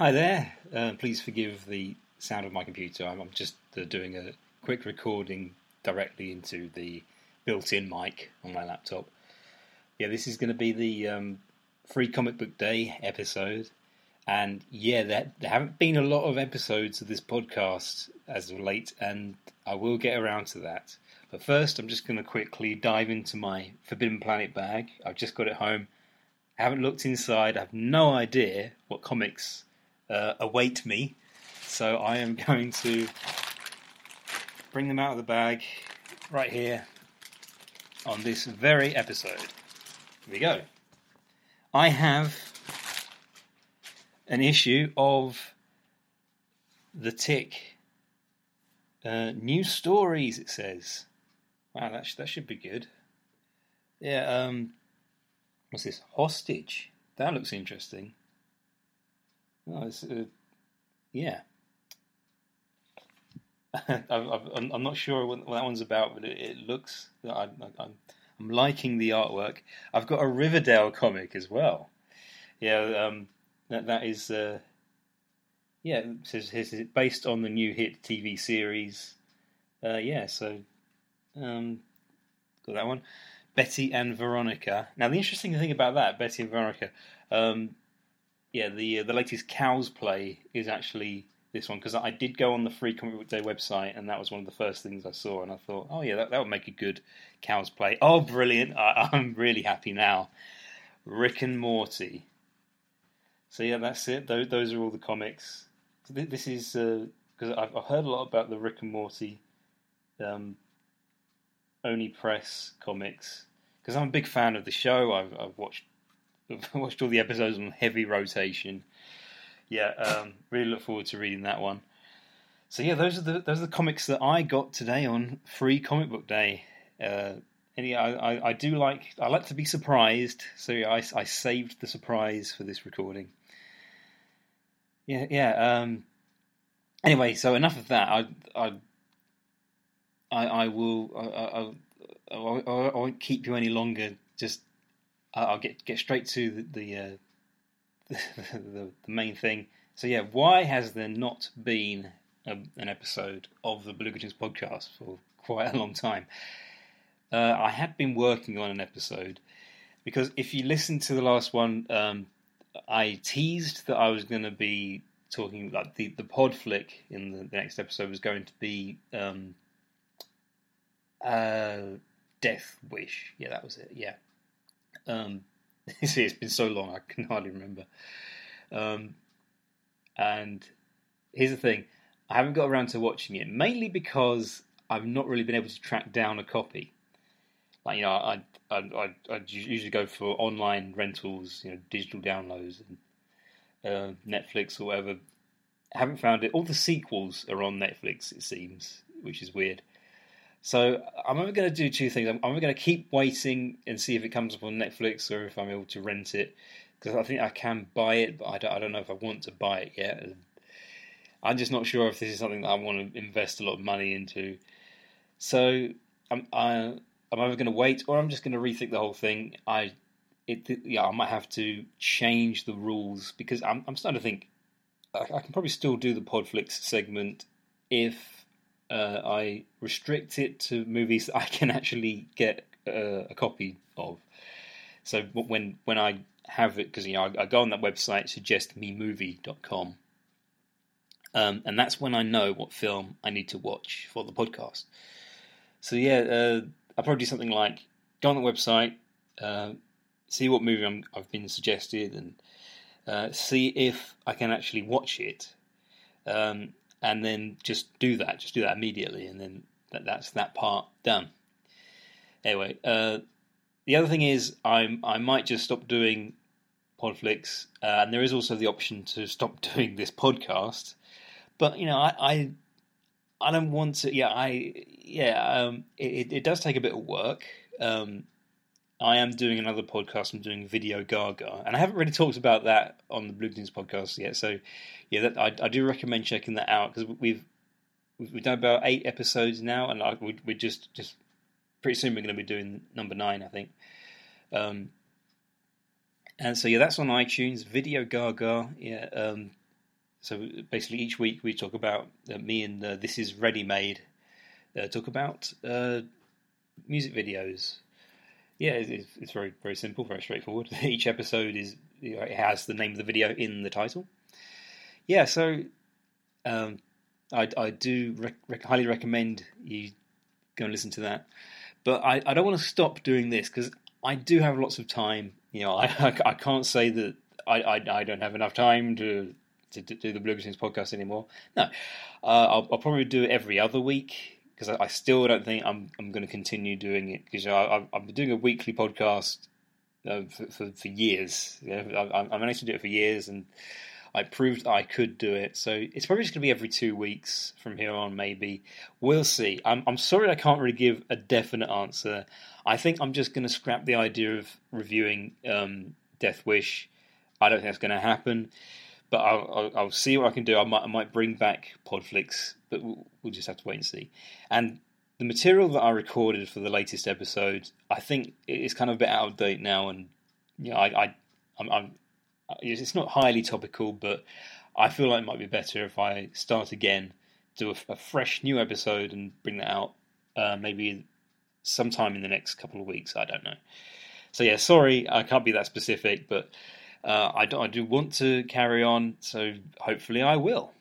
Hi there. Uh, please forgive the sound of my computer. I'm, I'm just uh, doing a quick recording directly into the built-in mic on my laptop. Yeah, this is going to be the um, free comic book day episode, and yeah, there, there haven't been a lot of episodes of this podcast as of late, and I will get around to that. But first, I'm just going to quickly dive into my Forbidden Planet bag. I've just got it home. I haven't looked inside. I have no idea what comics uh, await me. So I am going to bring them out of the bag right here on this very episode. Here we go. I have an issue of The Tick. Uh, new stories, it says. Wow, that, sh- that should be good. Yeah, um, what's this? Hostage. That looks interesting. Oh, it's, uh, yeah. I, I'm, I'm not sure what, that one's about, but it, it looks. I, I'm liking the artwork. I've got a Riverdale comic as well. Yeah, um, that that is. Uh, yeah, says it's based on the new hit TV series. Uh, yeah, so um, got that one. Betty and Veronica. Now, the interesting thing about that, Betty and Veronica, um, yeah, the uh, the latest Cows play is actually this one because I did go on the Free Comic Book Day website and that was one of the first things I saw and I thought, oh yeah, that, that would make a good Cows play. Oh, brilliant! I, I'm really happy now. Rick and Morty. So yeah, that's it. Those, those are all the comics. So th- this is because I've, I've heard a lot about the Rick and Morty um, Oni Press comics because I'm a big fan of the show. I've, I've watched watched all the episodes on heavy rotation. Yeah, um, really look forward to reading that one. So yeah, those are the those are the comics that I got today on Free Comic Book Day. Uh, I, I, I, do like I like to be surprised, so yeah, I, I saved the surprise for this recording. Yeah, yeah. Um, anyway, so enough of that. I I I, I will I, I, I, I won't keep you any longer. Just I'll get get straight to the the, uh, the, the main thing. So yeah, why has there not been a, an episode of the Pigeons podcast for quite a long time? Uh, I had been working on an episode because if you listen to the last one, um, I teased that I was going to be talking like the the pod flick in the, the next episode was going to be um, uh, Death Wish. Yeah, that was it. Yeah. Um, see, it's been so long I can hardly remember. Um, and here's the thing: I haven't got around to watching it, mainly because I've not really been able to track down a copy. Like you know, I I I, I usually go for online rentals, you know, digital downloads and uh, Netflix or whatever. I haven't found it. All the sequels are on Netflix, it seems, which is weird. So I'm only going to do two things. I'm, going to keep waiting and see if it comes up on Netflix or if I'm able to rent it because I think I can buy it, but I don't, I don't know if I want to buy it yet. I'm just not sure if this is something that I want to invest a lot of money into. So I'm I, I'm either going to wait or I'm just going to rethink the whole thing. I it yeah I might have to change the rules because I'm I'm starting to think I, I can probably still do the Podflix segment if uh, I restrict it to movies that I can actually get uh, a copy of. So when when I have it, because you know I, I, go on that website suggestmemovie.com, um, and that's when I know what film I need to watch for the podcast. So yeah, uh, I'll probably do something like go on the website, uh, see what movie i have been suggested, and uh, see if I can actually watch it. Um, and then just do that, just do that immediately, and then that, that's that part done. Anyway, uh, the other thing is I I might just stop doing Podflix, uh, and there is also the option to stop doing this podcast. But you know, I I, I don't want to. Yeah, I yeah. Um, it it does take a bit of work. Um, I am doing another podcast. I'm doing Video Gaga, and I haven't really talked about that on the Blue Jeans podcast yet. So, yeah, that, I, I do recommend checking that out because we've we've done about eight episodes now, and I, we, we're just just pretty soon we're going to be doing number nine, I think. Um, and so yeah, that's on iTunes. Video Gaga, yeah. Um, so basically, each week we talk about uh, me and uh, this is Ready Made. Uh, talk about uh, music videos yeah, it's, it's very very simple, very straightforward. Each episode is you know, it has the name of the video in the title. Yeah, so um, I, I do rec- rec- highly recommend you go and listen to that. But I, I don't want to stop doing this because I do have lots of time. You know, I I, I can't say that I, I, I don't have enough time to to, do the Blue Machines podcast anymore. No, uh, I'll, I'll probably do it every other week because I, I, still don't think I'm I'm going to continue doing it because you know, I, I've been doing a weekly podcast uh, for, for, for years. You know, I, I managed to do it for years, and I proved I could do it. So it's probably just going to be every two weeks from here on. Maybe we'll see. I'm I'm sorry I can't really give a definite answer. I think I'm just going to scrap the idea of reviewing um, Death Wish. I don't think that's going to happen but I'll, I'll, I'll, see what I can do. I might, I might bring back Podflix, but we'll, we'll, just have to wait and see. And the material that I recorded for the latest episode, I think it's kind of a bit out of date now, and you know, I, I I'm, I'm, it's not highly topical, but I feel like it might be better if I start again, do a, a fresh new episode, and bring that out uh, maybe sometime in the next couple of weeks. I don't know. So yeah, sorry, I can't be that specific, but uh, I, do, I do want to carry on, so hopefully I will.